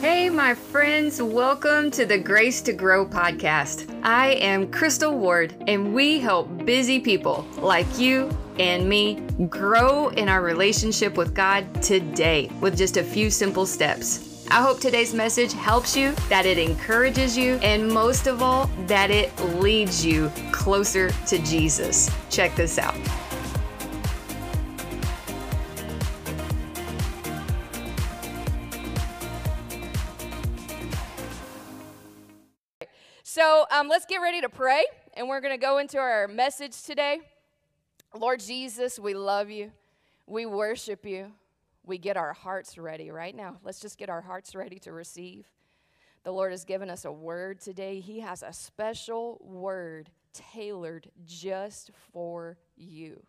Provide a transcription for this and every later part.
Hey, my friends, welcome to the Grace to Grow podcast. I am Crystal Ward, and we help busy people like you and me grow in our relationship with God today with just a few simple steps. I hope today's message helps you, that it encourages you, and most of all, that it leads you closer to Jesus. Check this out. So um, let's get ready to pray, and we're going to go into our message today. Lord Jesus, we love you. We worship you. We get our hearts ready right now. Let's just get our hearts ready to receive. The Lord has given us a word today. He has a special word tailored just for you.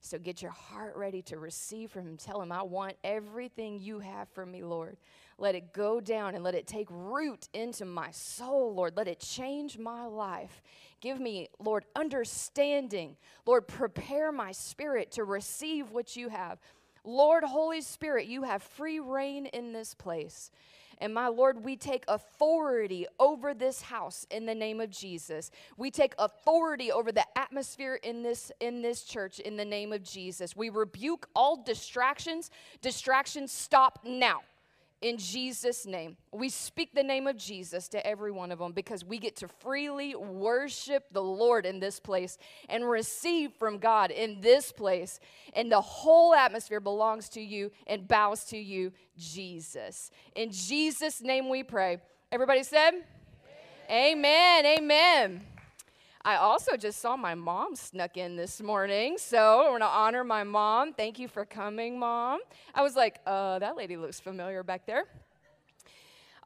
So get your heart ready to receive from Him. Tell Him, I want everything you have for me, Lord. Let it go down and let it take root into my soul, Lord. Let it change my life. Give me, Lord, understanding. Lord, prepare my spirit to receive what you have. Lord, Holy Spirit, you have free rein in this place. And my Lord, we take authority over this house in the name of Jesus. We take authority over the atmosphere in this in this church in the name of Jesus. We rebuke all distractions. Distractions stop now in Jesus' name. We speak the name of Jesus to every one of them because we get to freely worship the Lord in this place and receive from God in this place. And the whole atmosphere belongs to you and bows to you, Jesus. In Jesus' name we pray. Everybody said, Amen. Amen. Amen. I also just saw my mom snuck in this morning, so I want to honor my mom. Thank you for coming, mom. I was like, uh, that lady looks familiar back there.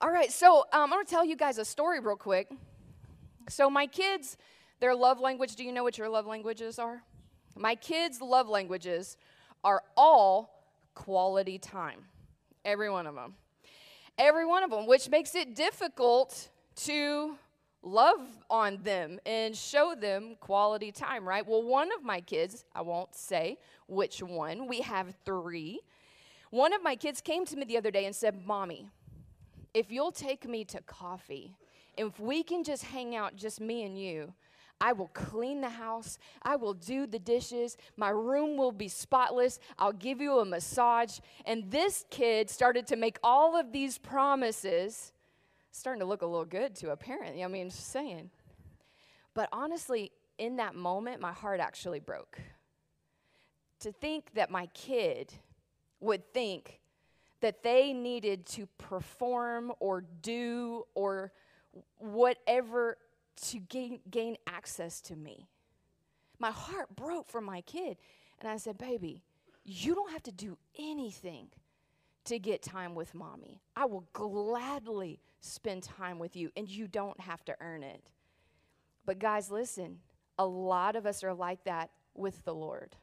All right, so um, I'm to tell you guys a story real quick. So, my kids, their love language, do you know what your love languages are? My kids' love languages are all quality time, every one of them. Every one of them, which makes it difficult to love on them and show them quality time, right? Well, one of my kids, I won't say which one, we have three. One of my kids came to me the other day and said, Mommy, if you'll take me to coffee, if we can just hang out, just me and you, I will clean the house. I will do the dishes. My room will be spotless. I'll give you a massage. And this kid started to make all of these promises starting to look a little good to a parent. I mean, just saying. But honestly, in that moment, my heart actually broke. To think that my kid would think that they needed to perform or do or whatever to gain, gain access to me. My heart broke for my kid. And I said, Baby, you don't have to do anything to get time with mommy. I will gladly spend time with you, and you don't have to earn it. But, guys, listen, a lot of us are like that with the Lord.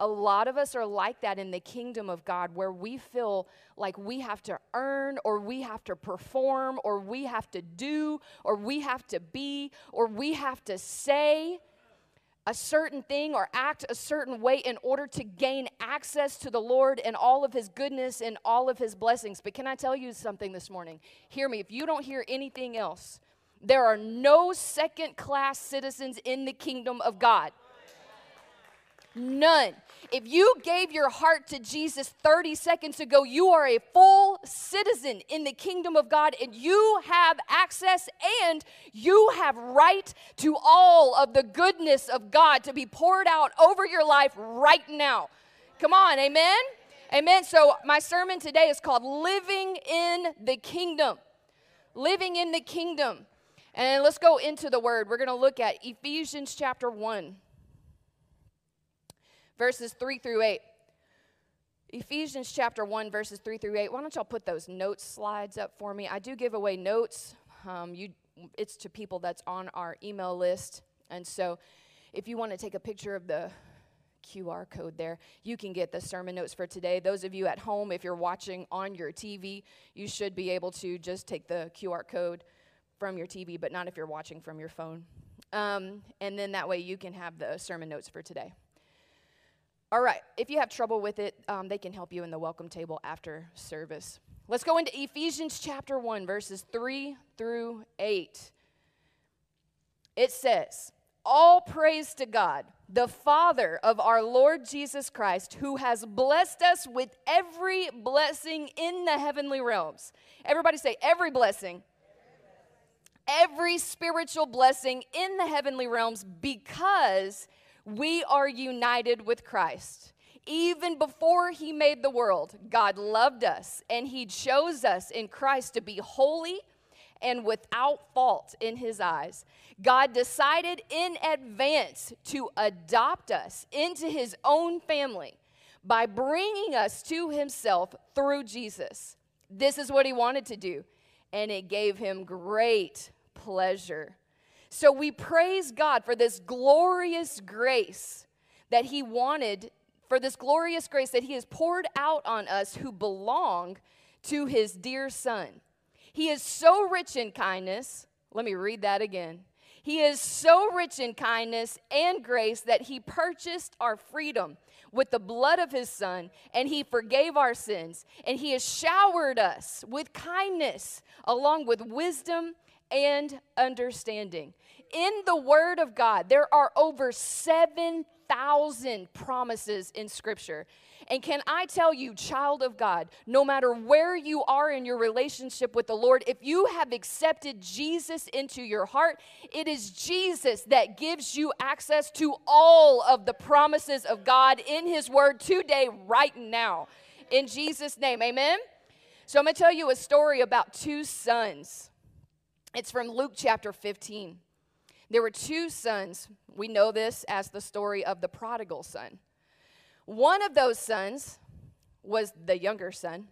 A lot of us are like that in the kingdom of God where we feel like we have to earn or we have to perform or we have to do or we have to be or we have to say a certain thing or act a certain way in order to gain access to the Lord and all of His goodness and all of His blessings. But can I tell you something this morning? Hear me. If you don't hear anything else, there are no second class citizens in the kingdom of God. None. If you gave your heart to Jesus 30 seconds ago, you are a full citizen in the kingdom of God and you have access and you have right to all of the goodness of God to be poured out over your life right now. Come on, amen? Amen. So, my sermon today is called Living in the Kingdom. Living in the Kingdom. And let's go into the word. We're going to look at Ephesians chapter 1 verses 3 through 8. Ephesians chapter 1, verses 3 through 8. Why don't y'all put those notes slides up for me? I do give away notes. Um, you, it's to people that's on our email list. And so if you want to take a picture of the QR code there, you can get the sermon notes for today. Those of you at home, if you're watching on your TV, you should be able to just take the QR code from your TV, but not if you're watching from your phone. Um, and then that way you can have the sermon notes for today. All right, if you have trouble with it, um, they can help you in the welcome table after service. Let's go into Ephesians chapter 1, verses 3 through 8. It says, All praise to God, the Father of our Lord Jesus Christ, who has blessed us with every blessing in the heavenly realms. Everybody say, Every blessing. Every spiritual blessing in the heavenly realms because we are united with Christ even before he made the world, God loved us and he chose us in Christ to be holy and without fault in his eyes. God decided in advance to adopt us into his own family by bringing us to himself through Jesus. This is what he wanted to do, and it gave him great pleasure. So we praise God for this glorious grace that he wanted for this glorious grace that he has poured out on us who belong to his dear son. He is so rich in kindness. Let me read that again. He is so rich in kindness and grace that he purchased our freedom with the blood of his son, and he forgave our sins, and he has showered us with kindness along with wisdom and understanding. In the word of God, there are over 7 thousand promises in Scripture. And can I tell you, child of God, no matter where you are in your relationship with the Lord, if you have accepted Jesus into your heart, it is Jesus that gives you access to all of the promises of God in His Word today, right now. In Jesus' name, amen? So I'm gonna tell you a story about two sons. It's from Luke chapter 15. There were two sons. We know this as the story of the prodigal son. One of those sons was the younger son.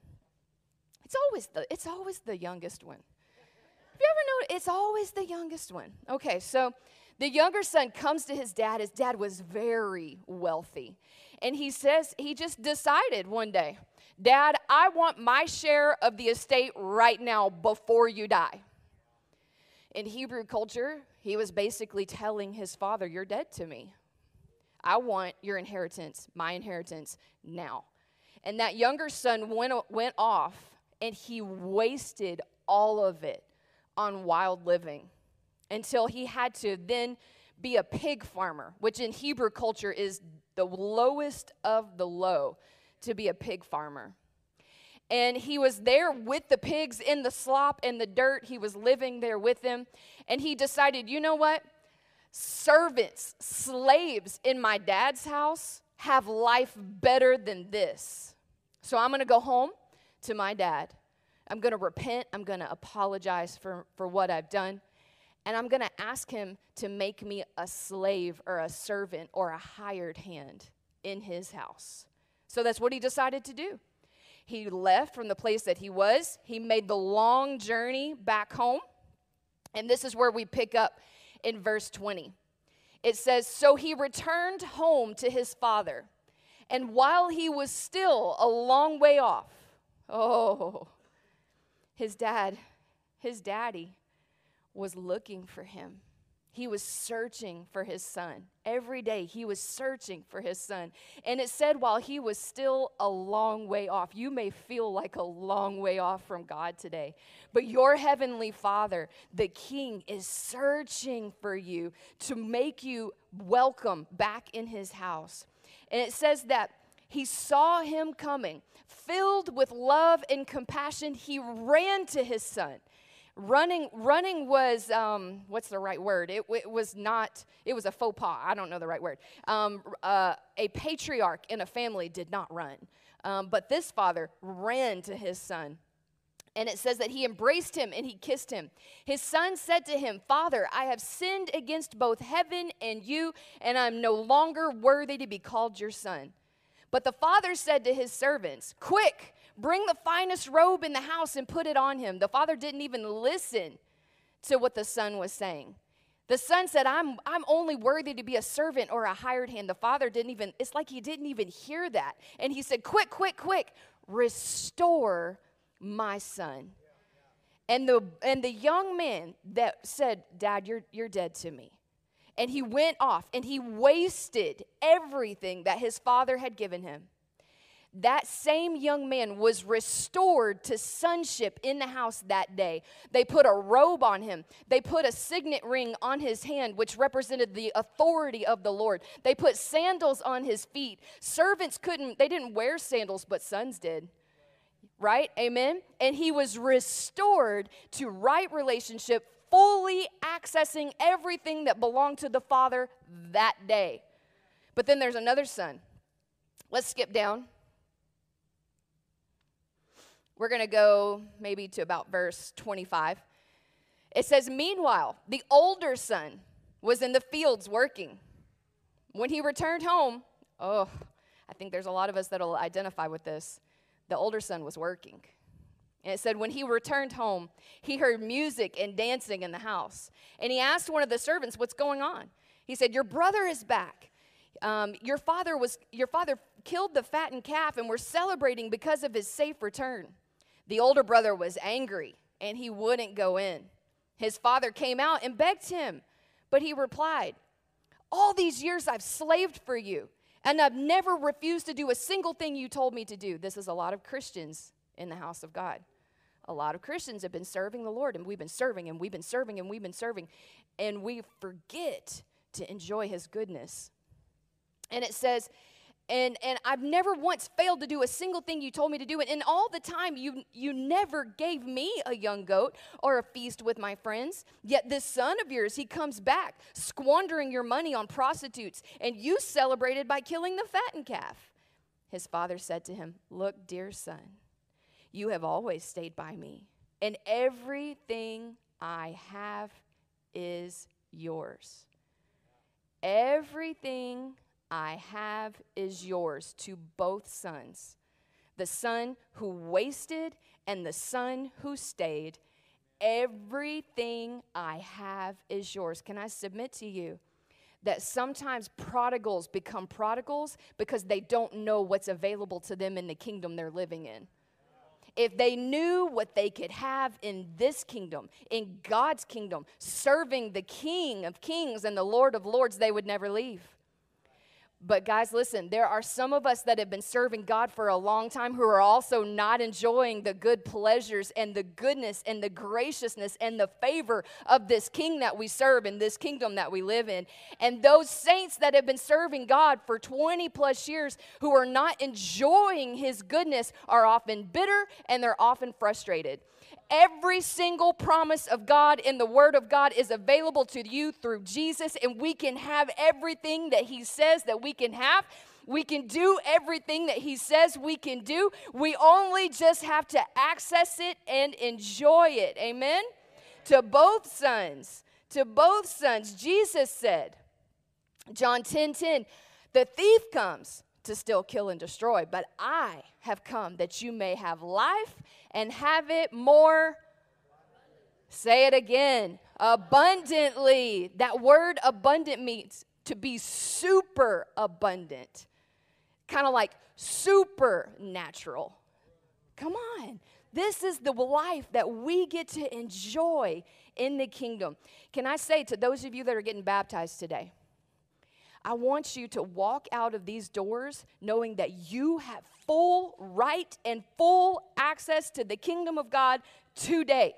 It's always the it's always the youngest one. Have you ever noticed? It's always the youngest one. Okay, so the younger son comes to his dad. His dad was very wealthy. And he says, he just decided one day, Dad, I want my share of the estate right now before you die. In Hebrew culture, he was basically telling his father, You're dead to me. I want your inheritance, my inheritance now. And that younger son went, went off and he wasted all of it on wild living until he had to then be a pig farmer, which in Hebrew culture is the lowest of the low to be a pig farmer. And he was there with the pigs in the slop and the dirt. He was living there with them. And he decided, you know what? Servants, slaves in my dad's house have life better than this. So I'm going to go home to my dad. I'm going to repent. I'm going to apologize for, for what I've done. And I'm going to ask him to make me a slave or a servant or a hired hand in his house. So that's what he decided to do. He left from the place that he was, he made the long journey back home. And this is where we pick up in verse 20. It says, So he returned home to his father. And while he was still a long way off, oh, his dad, his daddy was looking for him. He was searching for his son. Every day he was searching for his son. And it said while he was still a long way off, you may feel like a long way off from God today, but your heavenly Father, the King, is searching for you to make you welcome back in his house. And it says that he saw him coming, filled with love and compassion, he ran to his son running running was um, what's the right word? It, it, was not it was a faux pas. I don't know the right word. Um, uh, a patriarch in a family did not run. Um, but this father ran to his son. And it says that he embraced him and he kissed him. His son said to him, Father, I have sinned against both heaven and you, and I'm no longer worthy to be called your son. But the father said to his servants, Quick, Bring the finest robe in the house and put it on him. The father didn't even listen to what the son was saying. The son said, I'm, I'm only worthy to be a servant or a hired hand. The father didn't even, it's like he didn't even hear that. And he said, Quick, quick, quick, restore my son. And the, and the young man that said, Dad, you're, you're dead to me. And he went off and he wasted everything that his father had given him. That same young man was restored to sonship in the house that day. They put a robe on him, they put a signet ring on his hand, which represented the authority of the Lord. They put sandals on his feet. Servants couldn't, they didn't wear sandals, but sons did. Right? Amen? And he was restored to right relationship, fully accessing everything that belonged to the Father that day. But then there's another son. Let's skip down we're going to go maybe to about verse 25. It says, Meanwhile, the older son was in the fields working. When he returned home, oh, I think there's a lot of us that'll identify with this. The older son was working. And it said, when he returned home, he heard music and dancing in the house. And he asked one of the servants, What's going on? He said, Your brother is back. Um, your father was your father killed the fattened calf and we're celebrating because of his safe return. The older brother was angry and he wouldn't go in. His father came out and begged him, but he replied, All these years I've slaved for you, and I've never refused to do a single thing you told me to do. This is a lot of Christians in the house of God. A lot of Christians have been serving the Lord, and we've been serving, and we've been serving, and we've been serving, and we forget to enjoy His goodness. And it says, and and I've never once failed to do a single thing you told me to do and, and all the time you you never gave me a young goat or a feast with my friends. Yet this son of yours he comes back squandering your money on prostitutes and you celebrated by killing the fattened calf. His father said to him look dear son you have always stayed by me and everything I have is yours. Everything I have is yours to both sons the son who wasted and the son who stayed. Everything I have is yours. Can I submit to you that sometimes prodigals become prodigals because they don't know what's available to them in the kingdom they're living in? if they knew what they could have in this kingdom, in God's kingdom, serving the King of kings and the Lord of lords, they would never leave. But, guys, listen, there are some of us that have been serving God for a long time who are also not enjoying the good pleasures and the goodness and the graciousness and the favor of this King that we serve in this kingdom that we live in. And those saints that have been serving God for 20 plus years who are not enjoying His goodness are often bitter and they're often frustrated. Every single promise of God in the Word of God is available to you through Jesus, and we can have everything that He says that we can have. We can do everything that He says we can do. We only just have to access it and enjoy it. Amen? To both sons, to both sons, Jesus said, John 10 10, the thief comes to steal, kill, and destroy, but I have come that you may have life and have it more. Say it again abundantly. That word abundant means to be super abundant, kind of like supernatural. Come on. This is the life that we get to enjoy in the kingdom. Can I say to those of you that are getting baptized today, I want you to walk out of these doors knowing that you have full right and full access to the kingdom of God today.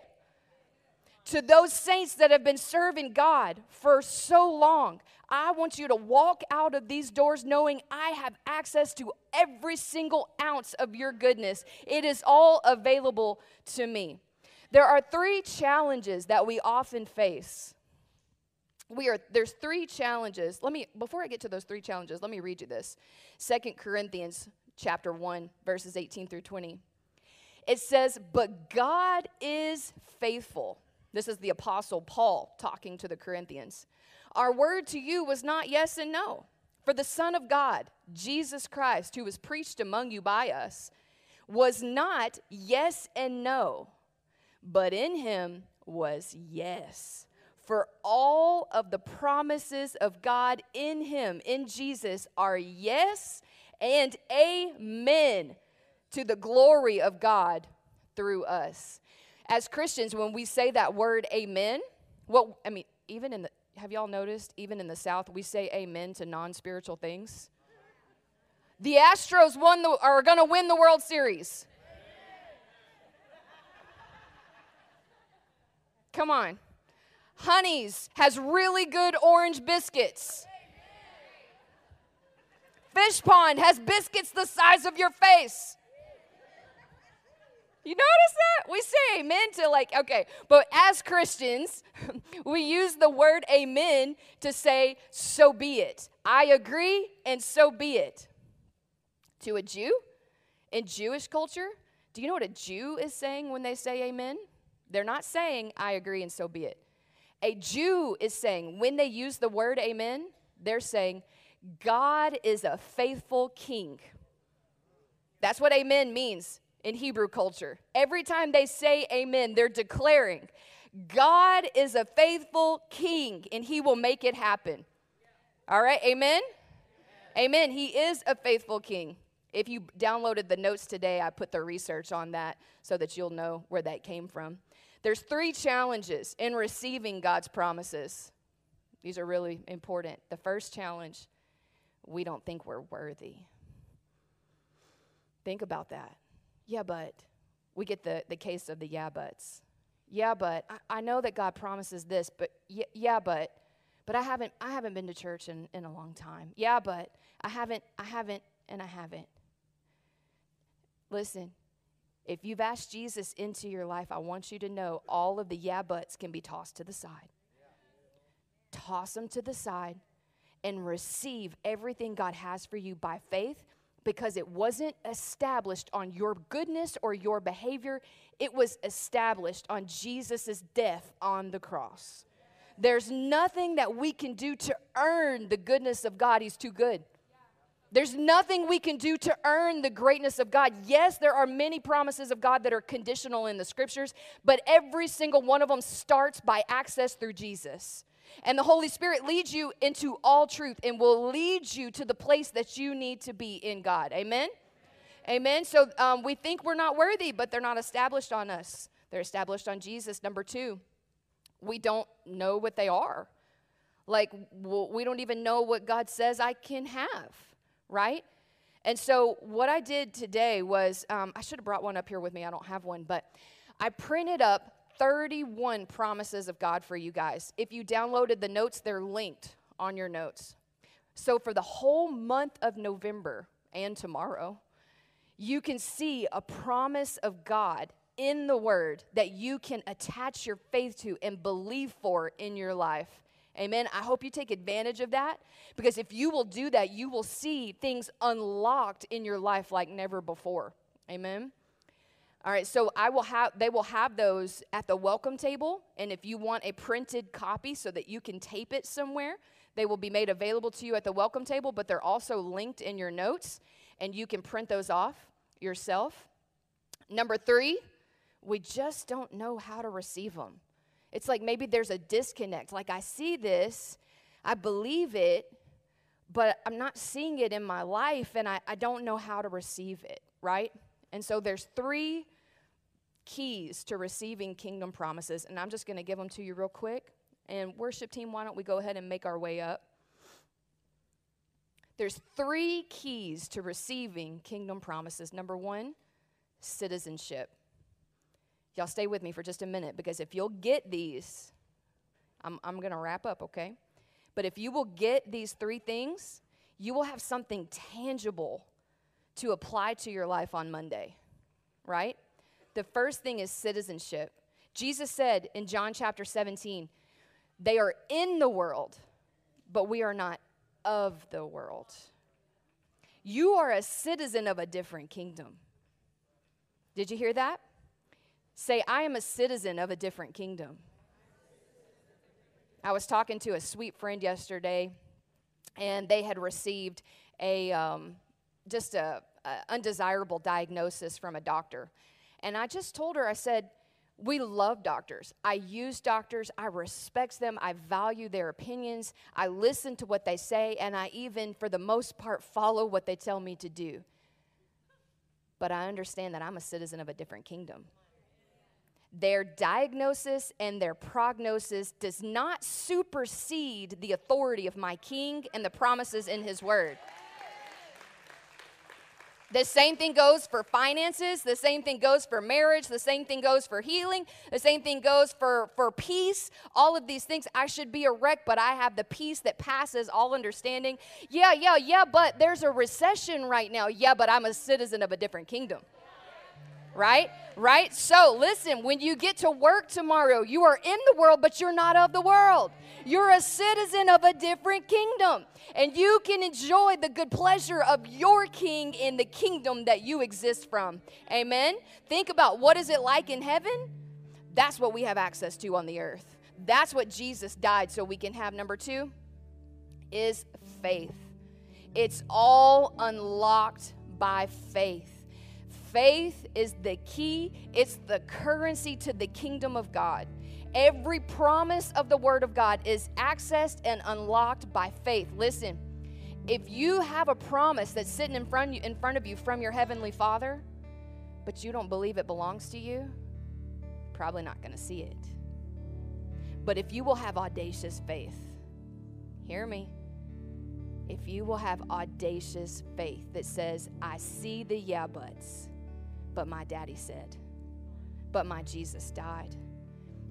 To those saints that have been serving God for so long, I want you to walk out of these doors knowing I have access to every single ounce of your goodness. It is all available to me. There are three challenges that we often face we are there's three challenges. Let me before i get to those three challenges let me read you this. Second corinthians chapter 1 verses 18 through 20 it says but god is faithful. This is the apostle paul talking to the corinthians. Our word to you was not yes and no. For the son of god jesus christ who was preached among you by us was not yes and no but in him was yes for all of the promises of God in Him, in Jesus, are yes and amen to the glory of God through us. As Christians, when we say that word amen, well, I mean, even in the, have y'all noticed, even in the South, we say amen to non spiritual things? The Astros won the, are going to win the World Series. Come on. Honey's has really good orange biscuits. Fish Pond has biscuits the size of your face. You notice that? We say amen to like, okay, but as Christians, we use the word amen to say, so be it. I agree, and so be it. To a Jew, in Jewish culture, do you know what a Jew is saying when they say amen? They're not saying, I agree, and so be it. A Jew is saying, when they use the word amen, they're saying, God is a faithful king. That's what amen means in Hebrew culture. Every time they say amen, they're declaring, God is a faithful king and he will make it happen. All right, amen? Amen. He is a faithful king. If you downloaded the notes today, I put the research on that so that you'll know where that came from. There's three challenges in receiving God's promises. These are really important. The first challenge, we don't think we're worthy. Think about that. Yeah, but we get the, the case of the yeah buts. Yeah, but I, I know that God promises this, but yeah, yeah, but but I haven't I haven't been to church in, in a long time. Yeah, but I haven't I haven't and I haven't. Listen, if you've asked Jesus into your life, I want you to know all of the yeah buts can be tossed to the side. Toss them to the side and receive everything God has for you by faith because it wasn't established on your goodness or your behavior, it was established on Jesus' death on the cross. There's nothing that we can do to earn the goodness of God, He's too good. There's nothing we can do to earn the greatness of God. Yes, there are many promises of God that are conditional in the scriptures, but every single one of them starts by access through Jesus. And the Holy Spirit leads you into all truth and will lead you to the place that you need to be in God. Amen? Amen. So um, we think we're not worthy, but they're not established on us. They're established on Jesus. Number two, we don't know what they are. Like, we don't even know what God says I can have right? And so, what I did today was um, I should have brought one up here with me. I don't have one, but I printed up 31 promises of God for you guys. If you downloaded the notes, they're linked on your notes. So, for the whole month of November and tomorrow, you can see a promise of God in the Word that you can attach your faith to and believe for in your life. Amen. I hope you take advantage of that because if you will do that, you will see things unlocked in your life like never before. Amen. All right, so I will have they will have those at the welcome table and if you want a printed copy so that you can tape it somewhere, they will be made available to you at the welcome table, but they're also linked in your notes and you can print those off yourself. Number 3, we just don't know how to receive them. It's like maybe there's a disconnect. Like I see this, I believe it, but I'm not seeing it in my life and I, I don't know how to receive it, right? And so there's three keys to receiving kingdom promises, and I'm just going to give them to you real quick. And worship team, why don't we go ahead and make our way up? There's three keys to receiving kingdom promises. Number one, citizenship. Y'all stay with me for just a minute because if you'll get these, I'm, I'm going to wrap up, okay? But if you will get these three things, you will have something tangible to apply to your life on Monday, right? The first thing is citizenship. Jesus said in John chapter 17, they are in the world, but we are not of the world. You are a citizen of a different kingdom. Did you hear that? Say, I am a citizen of a different kingdom. I was talking to a sweet friend yesterday, and they had received a um, just a, a undesirable diagnosis from a doctor. And I just told her, I said, we love doctors. I use doctors. I respect them. I value their opinions. I listen to what they say, and I even, for the most part, follow what they tell me to do. But I understand that I'm a citizen of a different kingdom. Their diagnosis and their prognosis does not supersede the authority of my king and the promises in his word. The same thing goes for finances. The same thing goes for marriage. The same thing goes for healing. The same thing goes for, for peace. All of these things. I should be a wreck, but I have the peace that passes all understanding. Yeah, yeah, yeah, but there's a recession right now. Yeah, but I'm a citizen of a different kingdom right? Right? So, listen, when you get to work tomorrow, you are in the world, but you're not of the world. You're a citizen of a different kingdom, and you can enjoy the good pleasure of your king in the kingdom that you exist from. Amen. Think about what is it like in heaven? That's what we have access to on the earth. That's what Jesus died so we can have. Number 2 is faith. It's all unlocked by faith. Faith is the key, it's the currency to the kingdom of God. Every promise of the Word of God is accessed and unlocked by faith. Listen, if you have a promise that's sitting in front, in front of you from your Heavenly Father, but you don't believe it belongs to you, probably not going to see it. But if you will have audacious faith, hear me. If you will have audacious faith that says, I see the yeah buts, but my daddy said, but my Jesus died.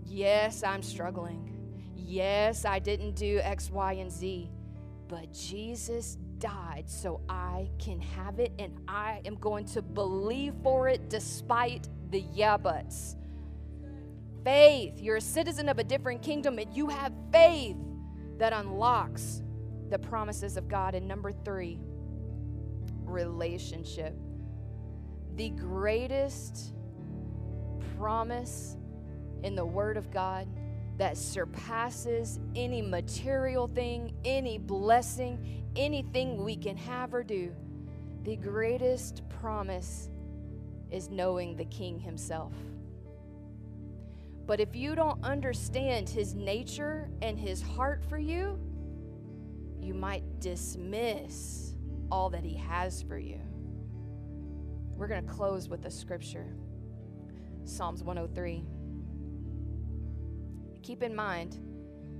Yes, I'm struggling. Yes, I didn't do X, Y, and Z, but Jesus died so I can have it, and I am going to believe for it despite the yeah buts. Faith. You're a citizen of a different kingdom, and you have faith that unlocks the promises of God. And number three, relationship the greatest promise in the Word of God that surpasses any material thing, any blessing, anything we can have or do. The greatest promise is knowing the King Himself. But if you don't understand His nature and His heart for you, you might dismiss all that He has for you. We're going to close with a scripture Psalms 103. Keep in mind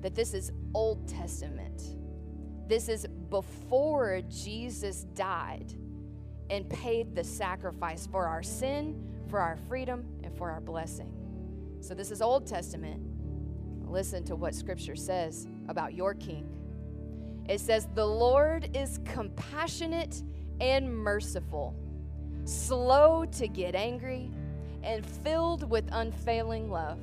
that this is Old Testament. This is before Jesus died and paid the sacrifice for our sin, for our freedom, and for our blessing. So, this is Old Testament. Listen to what Scripture says about your King. It says, The Lord is compassionate and merciful slow to get angry, and filled with unfailing love.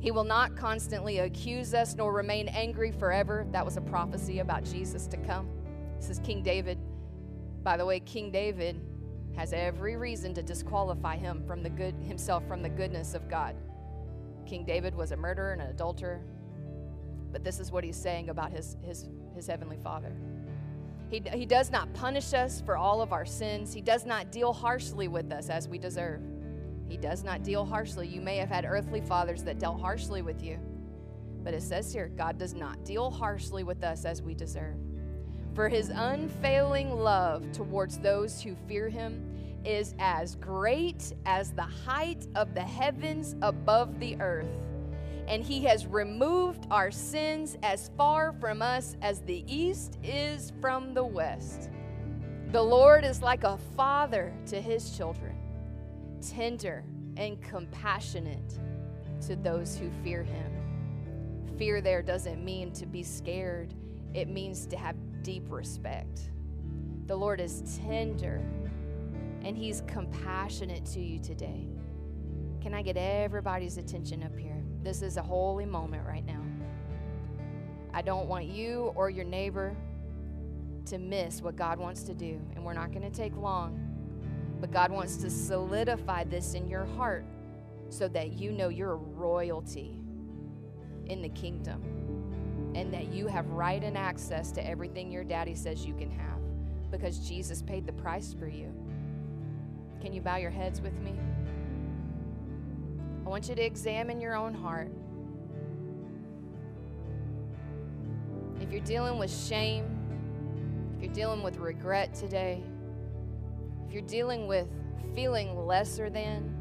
He will not constantly accuse us nor remain angry forever. That was a prophecy about Jesus to come. This is King David. By the way, King David has every reason to disqualify him from the good himself from the goodness of God. King David was a murderer and an adulterer. But this is what he's saying about his, his, his heavenly father. He, he does not punish us for all of our sins. He does not deal harshly with us as we deserve. He does not deal harshly. You may have had earthly fathers that dealt harshly with you. But it says here, God does not deal harshly with us as we deserve. For his unfailing love towards those who fear him is as great as the height of the heavens above the earth and he has removed our sins as far from us as the east is from the west. The Lord is like a father to his children, tender and compassionate to those who fear him. Fear there doesn't mean to be scared, it means to have deep respect. The Lord is tender and he's compassionate to you today. Can I get everybody's attention up here? This is a holy moment right now. I don't want you or your neighbor to miss what God wants to do, and we're not going to take long. But God wants to solidify this in your heart so that you know you're royalty in the kingdom and that you have right and access to everything your daddy says you can have because Jesus paid the price for you. Can you bow your heads with me? I want you to examine your own heart. If you're dealing with shame, if you're dealing with regret today, if you're dealing with feeling lesser than,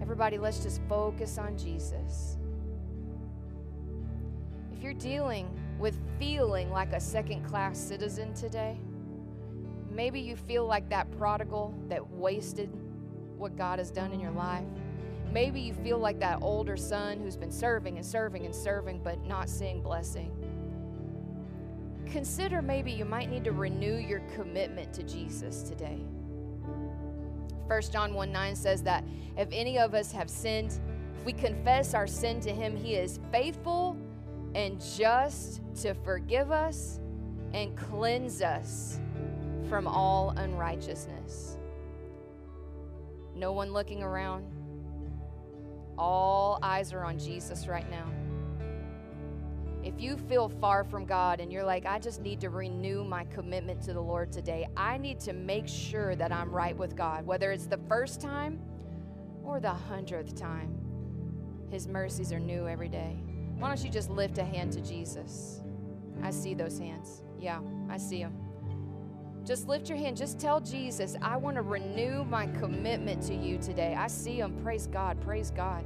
everybody, let's just focus on Jesus. If you're dealing with feeling like a second class citizen today, Maybe you feel like that prodigal that wasted what God has done in your life. Maybe you feel like that older son who's been serving and serving and serving but not seeing blessing. Consider maybe you might need to renew your commitment to Jesus today. 1 John 1 9 says that if any of us have sinned, if we confess our sin to him, he is faithful and just to forgive us and cleanse us from all unrighteousness. No one looking around. All eyes are on Jesus right now. If you feel far from God and you're like, I just need to renew my commitment to the Lord today, I need to make sure that I'm right with God, whether it's the first time or the hundredth time. His mercies are new every day. Why don't you just lift a hand to Jesus? I see those hands. Yeah, I see them. Just lift your hand. Just tell Jesus, I want to renew my commitment to you today. I see them. Praise God. Praise God.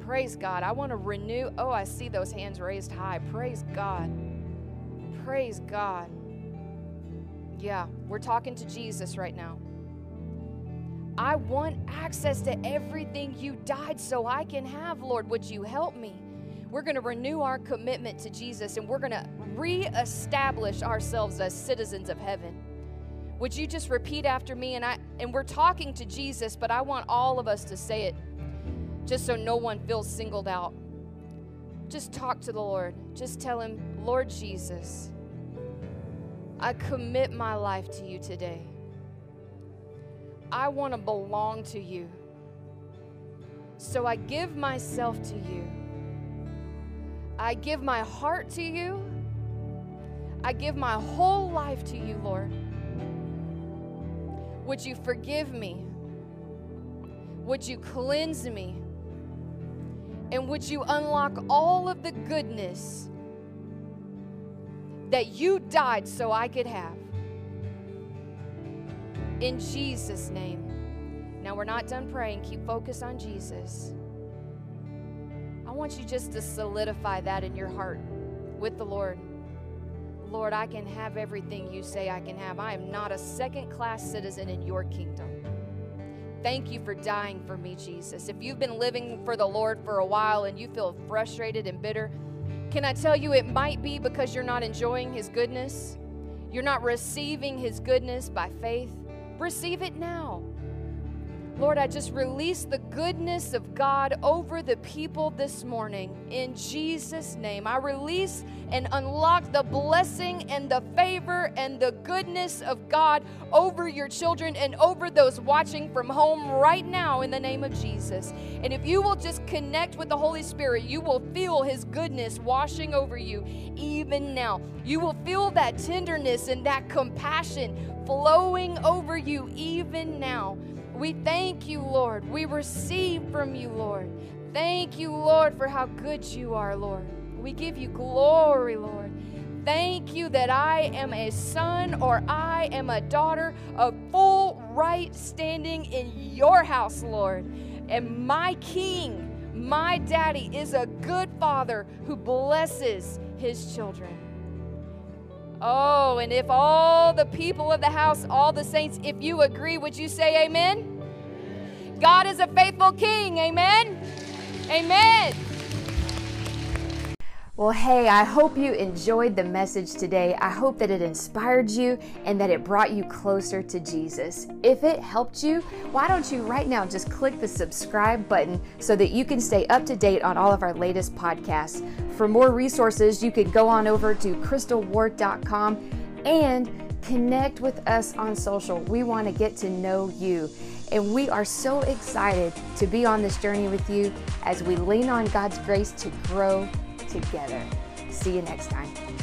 Praise God. I want to renew. Oh, I see those hands raised high. Praise God. Praise God. Yeah, we're talking to Jesus right now. I want access to everything you died so I can have, Lord. Would you help me? We're going to renew our commitment to Jesus and we're going to reestablish ourselves as citizens of heaven. Would you just repeat after me and I and we're talking to Jesus, but I want all of us to say it just so no one feels singled out. Just talk to the Lord. Just tell him, "Lord Jesus, I commit my life to you today. I want to belong to you. So I give myself to you. I give my heart to you. I give my whole life to you, Lord. Would you forgive me? Would you cleanse me? And would you unlock all of the goodness that you died so I could have? In Jesus' name. Now, we're not done praying. Keep focus on Jesus. I want you just to solidify that in your heart with the Lord. Lord, I can have everything you say I can have. I am not a second class citizen in your kingdom. Thank you for dying for me, Jesus. If you've been living for the Lord for a while and you feel frustrated and bitter, can I tell you it might be because you're not enjoying His goodness? You're not receiving His goodness by faith? Receive it now. Lord, I just release the goodness of God over the people this morning in Jesus' name. I release and unlock the blessing and the favor and the goodness of God over your children and over those watching from home right now in the name of Jesus. And if you will just connect with the Holy Spirit, you will feel His goodness washing over you even now. You will feel that tenderness and that compassion flowing over you even now. We thank you, Lord. We receive from you, Lord. Thank you, Lord, for how good you are, Lord. We give you glory, Lord. Thank you that I am a son or I am a daughter of full right standing in your house, Lord. And my king, my daddy, is a good father who blesses his children. Oh, and if all the people of the house, all the saints, if you agree, would you say amen? God is a faithful king. Amen. Amen. Well, hey, I hope you enjoyed the message today. I hope that it inspired you and that it brought you closer to Jesus. If it helped you, why don't you right now just click the subscribe button so that you can stay up to date on all of our latest podcasts. For more resources, you could go on over to crystalward.com and connect with us on social. We want to get to know you. And we are so excited to be on this journey with you as we lean on God's grace to grow together. See you next time.